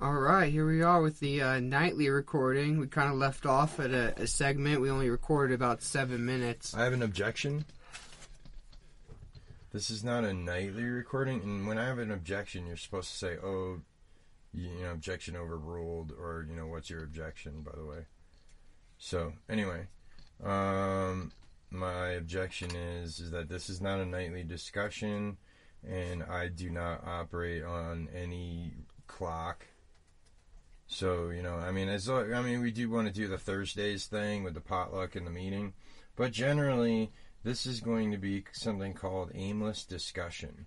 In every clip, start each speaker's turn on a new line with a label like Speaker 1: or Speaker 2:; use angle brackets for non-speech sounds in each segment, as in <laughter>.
Speaker 1: All right, here we are with the uh, nightly recording. We kind of left off at a, a segment. We only recorded about seven minutes.
Speaker 2: I have an objection. This is not a nightly recording, and when I have an objection, you're supposed to say, "Oh, you, know, objection overruled," or you know, "What's your objection?" By the way. So anyway, um, my objection is is that this is not a nightly discussion, and I do not operate on any clock. So you know, I mean, as I mean, we do want to do the Thursdays thing with the potluck and the meeting, but generally, this is going to be something called aimless discussion,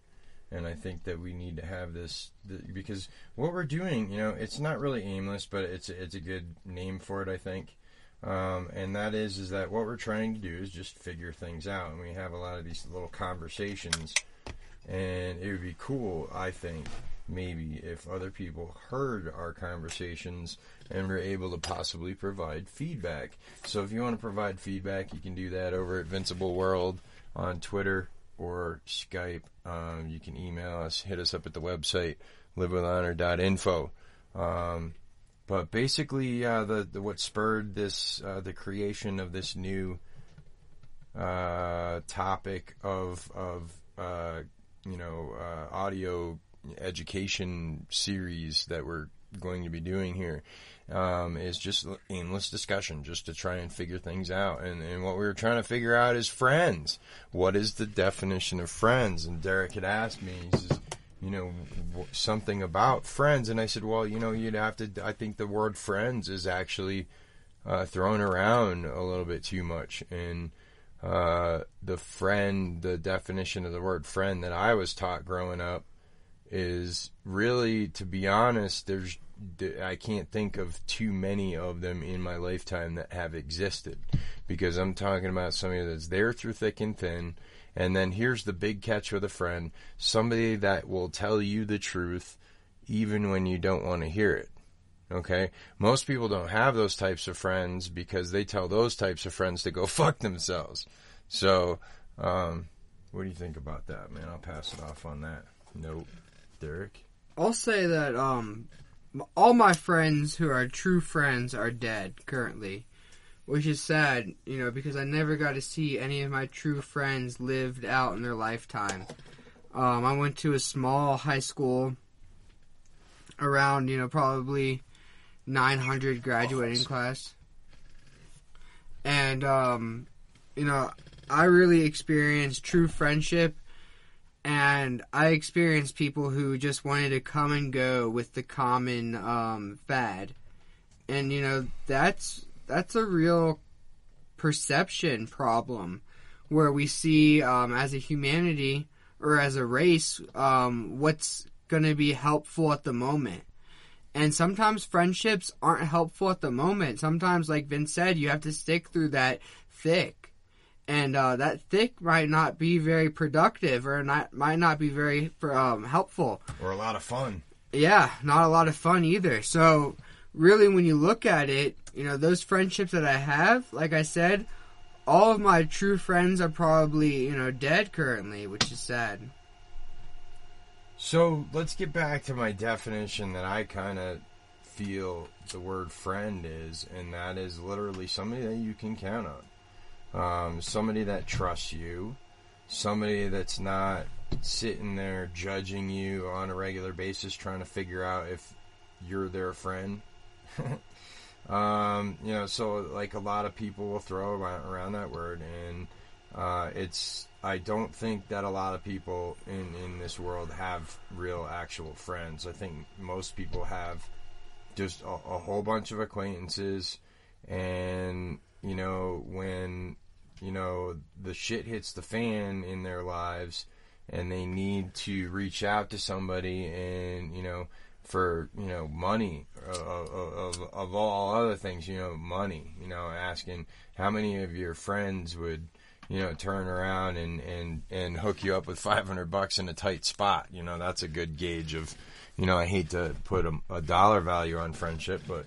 Speaker 2: and I think that we need to have this th- because what we're doing, you know, it's not really aimless, but it's it's a good name for it, I think. Um, and that is is that what we're trying to do is just figure things out, and we have a lot of these little conversations, and it would be cool, I think, maybe if other people heard our conversations and were able to possibly provide feedback. So if you want to provide feedback, you can do that over at Vincible World on Twitter or Skype. Um, you can email us, hit us up at the website livewithhonor.info. Um, but basically, uh, the, the what spurred this uh, the creation of this new uh, topic of of uh, you know uh, audio education series that we're going to be doing here um, is just aimless discussion, just to try and figure things out. And, and what we were trying to figure out is friends. What is the definition of friends? And Derek had asked me, he says, you know, something about friends. And I said, well, you know, you'd have to, I think the word friends is actually uh, thrown around a little bit too much. And uh, the friend, the definition of the word friend that I was taught growing up is really, to be honest, there's I can't think of too many of them in my lifetime that have existed because I'm talking about somebody that's there through thick and thin. And then here's the big catch with a friend somebody that will tell you the truth even when you don't want to hear it. Okay? Most people don't have those types of friends because they tell those types of friends to go <laughs> fuck themselves. So, um, what do you think about that, man? I'll pass it off on that. Nope. Derek?
Speaker 1: I'll say that um, all my friends who are true friends are dead currently, which is sad, you know, because I never got to see any of my true friends lived out in their lifetime. Um, I went to a small high school around, you know, probably 900 graduating class. And, um, you know, I really experienced true friendship and I experienced people who just wanted to come and go with the common um, fad, and you know that's that's a real perception problem where we see um, as a humanity or as a race um, what's going to be helpful at the moment. And sometimes friendships aren't helpful at the moment. Sometimes, like Vince said, you have to stick through that thick and uh, that thick might not be very productive or not might not be very um, helpful.
Speaker 2: Or a lot of fun.
Speaker 1: Yeah, not a lot of fun either. So really, when you look at it, you know those friendships that I have, like I said, all of my true friends are probably you know dead currently, which is sad.
Speaker 2: So let's get back to my definition that I kind of feel the word friend is, and that is literally somebody that you can count on. Um, somebody that trusts you, somebody that's not sitting there judging you on a regular basis, trying to figure out if you're their friend. <laughs> um, you know, so like a lot of people will throw around, that word, and uh, it's. I don't think that a lot of people in in this world have real actual friends. I think most people have just a, a whole bunch of acquaintances, and you know when you know the shit hits the fan in their lives and they need to reach out to somebody and you know for you know money of, of, of all other things you know money you know asking how many of your friends would you know turn around and and and hook you up with 500 bucks in a tight spot. You know that's a good gauge of you know I hate to put a, a dollar value on friendship but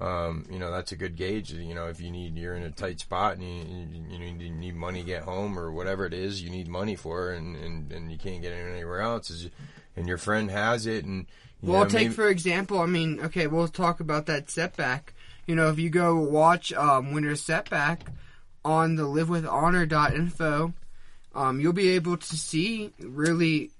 Speaker 2: um, you know that's a good gauge you know if you need you're in a tight spot and you, you, you need money to get home or whatever it is you need money for and, and, and you can't get it anywhere else is and your friend has it and
Speaker 1: well,
Speaker 2: know,
Speaker 1: take
Speaker 2: maybe-
Speaker 1: for example. I mean, okay, we'll talk about that setback. You know, if you go watch um, Winter Setback on the livewithhonor.info, um, you'll be able to see really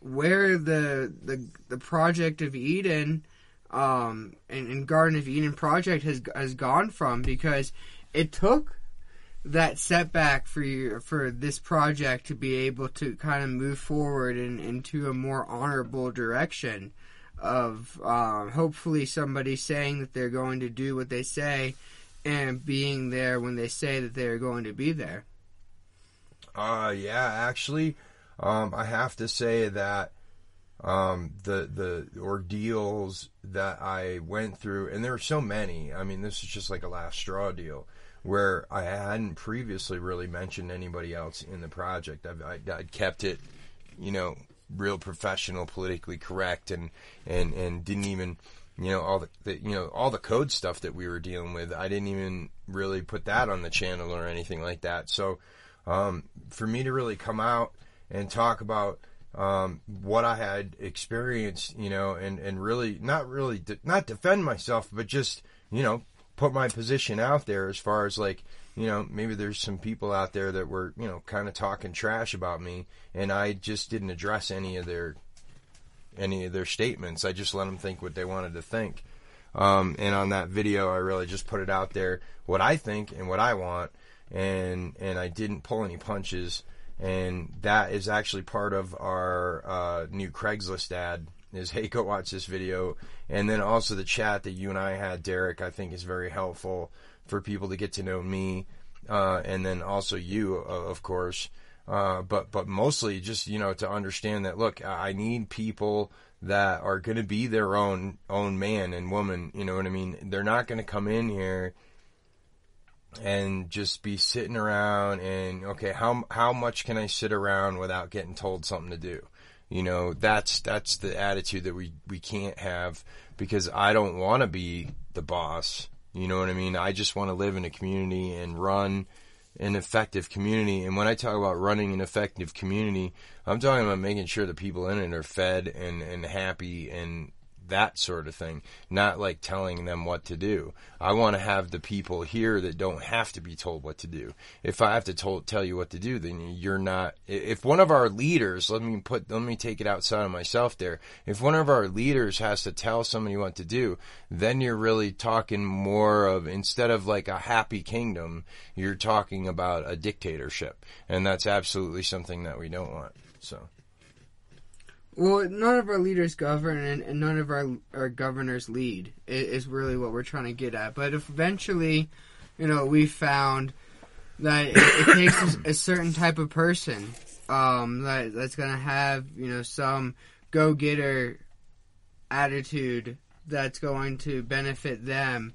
Speaker 1: where the the the project of Eden um, and, and Garden of Eden project has has gone from because it took that setback for you for this project to be able to kind of move forward in, into a more honorable direction of um, hopefully somebody saying that they're going to do what they say and being there when they say that they're going to be there.
Speaker 2: Uh, yeah, actually, um, I have to say that um, the the ordeals that I went through, and there were so many. I mean, this is just like a last straw deal where I hadn't previously really mentioned anybody else in the project. I, I'd kept it, you know, real professional, politically correct, and and and didn't even, you know, all the, the you know all the code stuff that we were dealing with. I didn't even really put that on the channel or anything like that. So um, for me to really come out and talk about um, what I had experienced, you know, and, and really not really de- not defend myself, but just you know put my position out there as far as like you know maybe there's some people out there that were you know kind of talking trash about me, and I just didn't address any of their any of their statements. I just let them think what they wanted to think. Um, and on that video, I really just put it out there what I think and what I want, and and I didn't pull any punches. And that is actually part of our uh, new Craigslist ad. Is <laughs> hey, go watch this video, and then also the chat that you and I had, Derek. I think is very helpful for people to get to know me, uh, and then also you, uh, of course. Uh, but but mostly just you know to understand that look, I need people that are going to be their own own man and woman. You know what I mean? They're not going to come in here and just be sitting around and okay, how how much can I sit around without getting told something to do? You know, that's that's the attitude that we we can't have because I don't want to be the boss. You know what I mean? I just want to live in a community and run an effective community. And when I talk about running an effective community, I'm talking about making sure the people in it are fed and, and happy and that sort of thing, not like telling them what to do. I want to have the people here that don't have to be told what to do. If I have to told, tell you what to do, then you're not. If one of our leaders, let me put, let me take it outside of myself there. If one of our leaders has to tell somebody what to do, then you're really talking more of instead of like a happy kingdom, you're talking about a dictatorship, and that's absolutely something that we don't want. So.
Speaker 1: Well, none of our leaders govern, and, and none of our our governors lead. Is really what we're trying to get at. But eventually, you know, we found that it, it takes a, a, certain type of person um, that that's going to have you know some go getter attitude that's going to benefit them.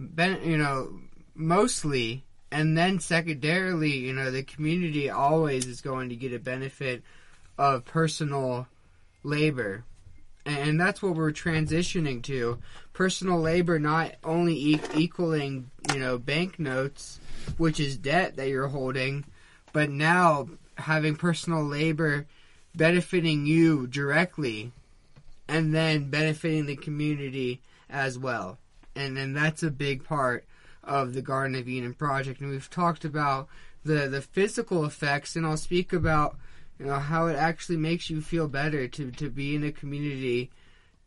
Speaker 1: Ben, you know, mostly, and then secondarily, you know, the community always is going to get a benefit of personal labor. And that's what we're transitioning to. Personal labor not only e- equaling, you know, banknotes, which is debt that you're holding, but now having personal labor benefiting you directly and then benefiting the community as well. And then that's a big part of the Garden of Eden project. And we've talked about the, the physical effects, and I'll speak about you know how it actually makes you feel better to to be in a community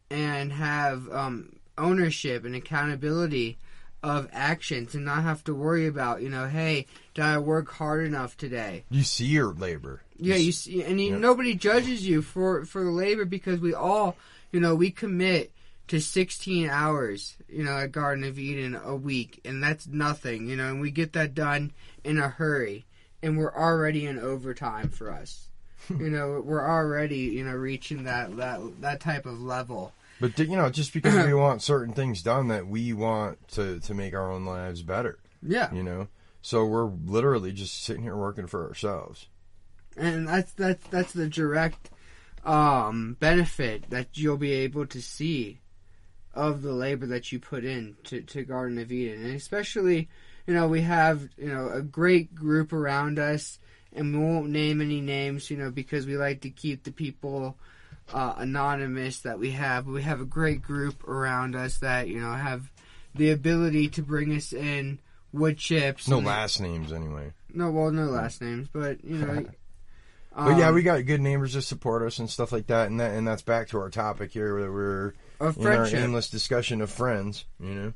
Speaker 1: and have um, ownership and accountability of actions and not have to worry about you know hey did I work hard enough today?
Speaker 2: You see your labor.
Speaker 1: Yeah you see and you, yeah. nobody judges you for for the labor because we all you know we commit to 16 hours you know at Garden of Eden a week and that's nothing you know and we get that done in a hurry and we're already in overtime for us <laughs> you know we're already you know reaching that that that type of level.
Speaker 2: But you know, just because we <clears throat> want certain things done, that we want to to make our own lives better.
Speaker 1: Yeah,
Speaker 2: You know, so we're literally just sitting here working for ourselves.
Speaker 1: and that's that's that's the direct um, benefit that you'll be able to see of the labor that you put in to, to Garden of Eden, and especially you know we have you know a great group around us, and we won't name any names, you know, because we like to keep the people uh, anonymous that we have. We have a great group around us that you know have the ability to bring us in wood chips.
Speaker 2: No last names anyway.
Speaker 1: No, well, no last names, but you know. <laughs>
Speaker 2: But yeah,
Speaker 1: um,
Speaker 2: we got good neighbors that support us and stuff like that, and that and that's back to our topic here, where we're
Speaker 1: of
Speaker 2: in our endless discussion of friends. You know,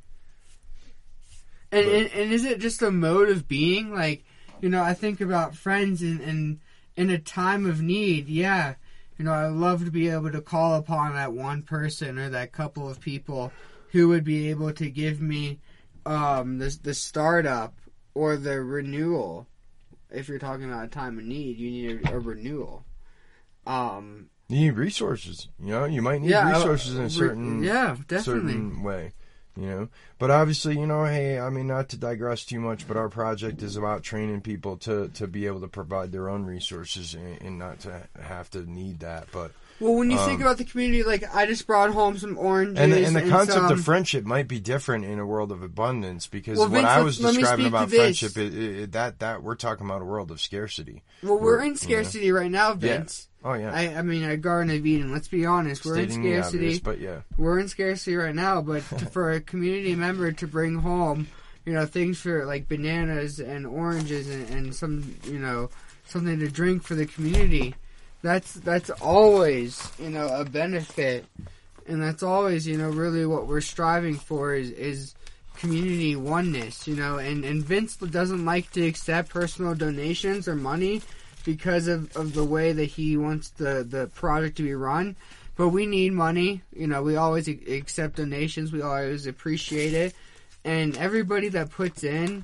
Speaker 1: And, and and is it just a mode of being? Like, you know, I think about friends and and in a time of need. Yeah, you know, I love to be able to call upon that one person or that couple of people who would be able to give me um the the startup or the renewal. If you're talking about a time of need, you need a, a renewal. Um,
Speaker 2: you need resources. You know, you might need
Speaker 1: yeah,
Speaker 2: resources in a certain
Speaker 1: yeah, definitely.
Speaker 2: certain way. You know, but obviously, you know, hey, I mean, not to digress too much, but our project is about training people to to be able to provide their own resources and, and not to have to need that. But
Speaker 1: Well, when you think
Speaker 2: Um,
Speaker 1: about the community, like I just brought home some oranges
Speaker 2: and the, and the concept
Speaker 1: some,
Speaker 2: of friendship might be different in a world of abundance because
Speaker 1: Well,
Speaker 2: what
Speaker 1: Vince,
Speaker 2: I was
Speaker 1: let
Speaker 2: describing
Speaker 1: to
Speaker 2: about friendship, it, it, that that we're talking about a world of scarcity.
Speaker 1: Well, we're
Speaker 2: We're-
Speaker 1: in scarcity right now, Vince.
Speaker 2: Oh yeah,
Speaker 1: I, I mean, a Garden of Eden. Let's be honest, we're
Speaker 2: stating
Speaker 1: in scarcity.
Speaker 2: obvious, but yeah,
Speaker 1: We're in scarcity right now, but <laughs> to, for a community member to bring home, you know, things for like bananas and oranges and, and some, you know, something to drink for the community, that's that's always, you know, a benefit, and that's always, you know, really what we're striving for is is community oneness, you know, and and Vince doesn't like to accept personal donations or money because of, of the way that he wants the, the project to be run. But we need money. You know, we always accept donations. We always appreciate it. And everybody that puts in,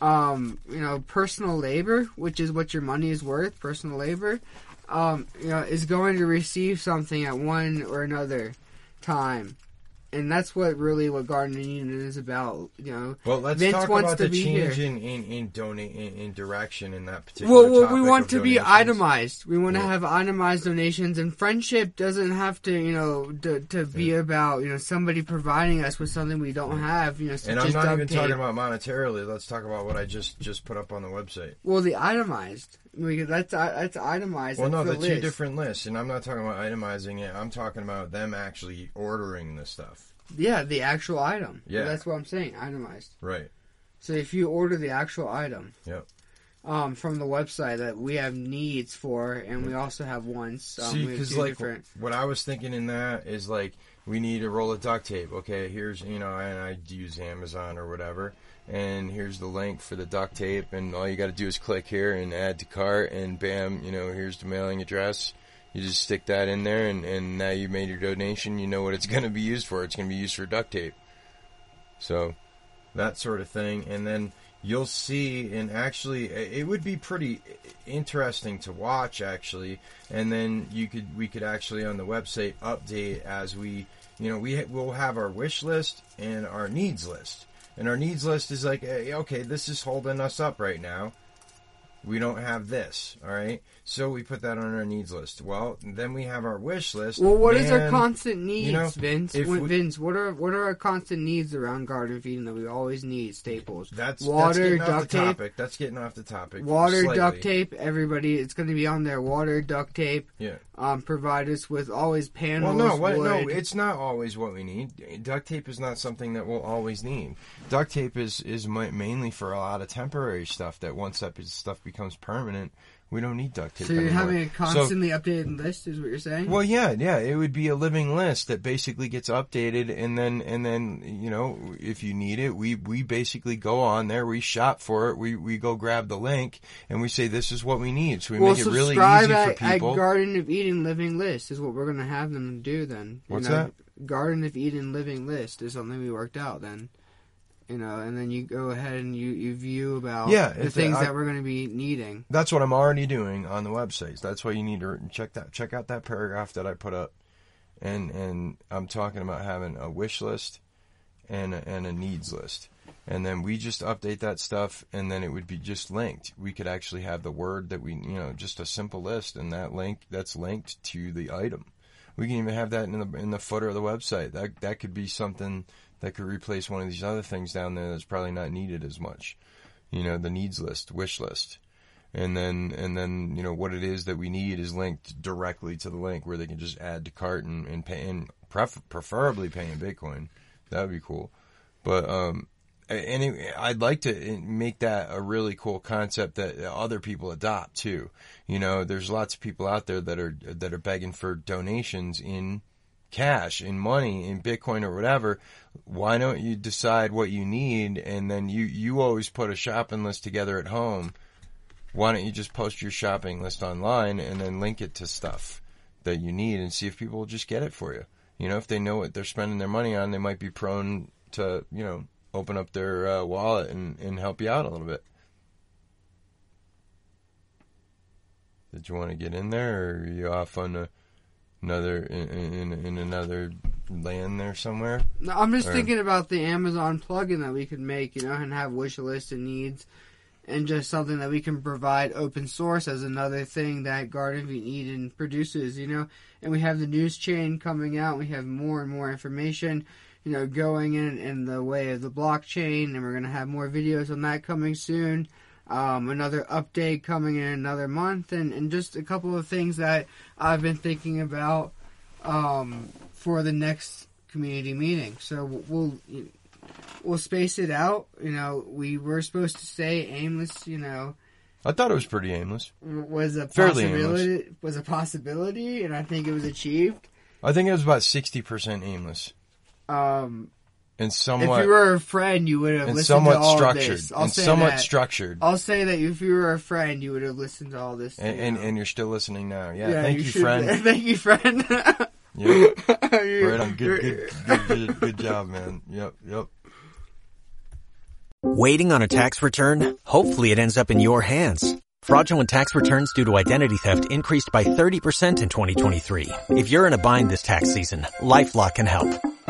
Speaker 1: um, you know, personal labor, which is what your money is worth, personal labor, um, you know, is going to receive something at one or another time. And that's what really what Garden of Eden is about. You know,
Speaker 2: Well, let's
Speaker 1: Vince
Speaker 2: talk
Speaker 1: wants
Speaker 2: about
Speaker 1: to
Speaker 2: the change
Speaker 1: here.
Speaker 2: in in in, donate, in in direction in that particular.
Speaker 1: Well, well we want to be itemized. We want to have itemized donations, and friendship doesn't have to, you know, to, to be about you know somebody providing us with something we don't have. You know,
Speaker 2: And I'm not even
Speaker 1: tape.
Speaker 2: talking about monetarily. Let's talk about what I just just put up on the website.
Speaker 1: Well, the itemized because that's that's itemized.
Speaker 2: Well,
Speaker 1: that's
Speaker 2: no,
Speaker 1: the
Speaker 2: the two different lists, and I'm not talking about itemizing it. I'm talking about them actually ordering the stuff.
Speaker 1: Yeah, the actual item.
Speaker 2: Yeah.
Speaker 1: that's what I'm saying. Itemized.
Speaker 2: Right.
Speaker 1: So if you order the actual item,
Speaker 2: Yep.
Speaker 1: um, from the website that we have needs for, and we also have wants. Um,
Speaker 2: See, because like
Speaker 1: different.
Speaker 2: what I was thinking in that is like we need a roll of duct tape. Okay, here's you know, and I use Amazon or whatever, and here's the link for the duct tape, and all you got to do is click here and add to cart, and bam, you know, here's the mailing address. You just stick that in there, and, and now you made your donation. You know what it's <laughs> going to be used for. It's going to be used for duct tape. So, that sort of thing, and then you'll see. And actually, it would be pretty interesting to watch, actually. And then you could, we could actually on the website update as we, you know, we will have our wish list and our needs list. And our needs list is like, hey, okay, this is holding us up right now. We don't have this, all right. So we put that on our needs list. Well, then we have our wish list.
Speaker 1: Well, what is our constant needs,
Speaker 2: know,
Speaker 1: Vince?
Speaker 2: if
Speaker 1: What-
Speaker 2: we-
Speaker 1: Vince, what are what are our constant needs around Garden of Eden that we always need? Staples.
Speaker 2: That's
Speaker 1: water,
Speaker 2: that's getting off
Speaker 1: duct
Speaker 2: the
Speaker 1: tape,
Speaker 2: topic. That's getting off the topic.
Speaker 1: water,
Speaker 2: slightly.
Speaker 1: duct tape. Everybody, it's going to be on there. Water, duct tape.
Speaker 2: Yeah.
Speaker 1: Um, provide us with always panels.
Speaker 2: Well, no, what, no, it's not always what we need. Duct tape is not something that we'll always need. Duct tape is is mainly for a lot of temporary stuff. That once that stuff becomes permanent, we don't need duct tape
Speaker 1: so you're
Speaker 2: anymore.
Speaker 1: having a
Speaker 2: So-
Speaker 1: constantly updated list, is what you're saying?
Speaker 2: Well, yeah, yeah, it would be a living list that basically gets updated, and then and then you know if you need it, we we basically go on there, we shop for it, we we go grab the link, and we say this is what we need. So we
Speaker 1: well,
Speaker 2: make it really easy
Speaker 1: at,
Speaker 2: for
Speaker 1: at. Garden of Eden Living List is what we're going to have them do. Then You
Speaker 2: What's
Speaker 1: know,
Speaker 2: that?
Speaker 1: Garden of Eden Living List is something we worked out. Then. You know, and then you go ahead and you, you view about
Speaker 2: Yeah,
Speaker 1: the things
Speaker 2: I-
Speaker 1: that we're going to be needing.
Speaker 2: That's what I'm already doing on the websites. That's why you need to check that check out that paragraph that I put up, and and I'm talking about having a wish list and a, and a needs list. And then we just update that stuff, and then it would be just linked. We could actually have the word that we, you know, just a simple list, and that link that's linked to the item. We can even have that in the in the footer of the website. That that could be something that could replace one of these other things down there that's probably not needed as much. You know, the needs list, wish list. And then, and then, you know, what it is that we need is linked directly to the link where they can just add to cart and, and pay, and pref- preferably pay in Bitcoin. That would be cool. But, um, anyway, I'd like to make that a really cool concept that other people adopt too. You know, there's lots of people out there that are that are begging for donations in cash, in money, in Bitcoin or whatever. Why don't you decide what you need and then you you always put a shopping list together at home? Why don't you just post your shopping list online and then link it to stuff that you need and see if people will just get it for you? You know, if they know what they're spending their money on, they might be prone to, you know, open up their uh, wallet and, and help you out a little bit. Did you want to get in there, or are you off on a, another in, in, in another land there somewhere?
Speaker 1: No, I'm just
Speaker 2: Or-
Speaker 1: thinking about the Amazon plugin that we could make, you know, and have wish lists and needs, and just something that we can provide open source as another thing that Garden of Eden produces, you know. And we have the news chain coming out. We have more and more information, you know, going in in the way of the blockchain, and we're gonna have more videos on that coming soon. Um, another update coming in another month, and, and just a couple of things that I've been thinking about um, for the next community meeting. So we'll we'll space it out. You know, we were supposed to say aimless. You know,
Speaker 2: I thought it was pretty aimless.
Speaker 1: was a
Speaker 2: Fairly
Speaker 1: possibility. Was a possibility, and I think it was achieved.
Speaker 2: I think it was about sixty percent aimless
Speaker 1: Um,
Speaker 2: and
Speaker 1: if you were a friend, you would have
Speaker 2: and
Speaker 1: listened
Speaker 2: somewhat
Speaker 1: to all
Speaker 2: structured
Speaker 1: of this. I'll
Speaker 2: and
Speaker 1: say
Speaker 2: somewhat
Speaker 1: that.
Speaker 2: structured.
Speaker 1: I'll say that if you were a friend, you would have listened to all this.
Speaker 2: And,
Speaker 1: you
Speaker 2: and
Speaker 1: know.
Speaker 2: and you're still listening now. Yeah, thank you,
Speaker 1: should-
Speaker 2: friend. <laughs>
Speaker 1: Thank you, friend. <laughs>
Speaker 2: Yep.
Speaker 1: You-
Speaker 2: Right on. Good, good, good, good, good job, man. Yep, yep.
Speaker 3: Waiting on a tax return? Hopefully it ends up in your hands. Fraudulent tax returns due to identity theft increased by 30% in 2023. If you're in a bind this tax season, LifeLock can help.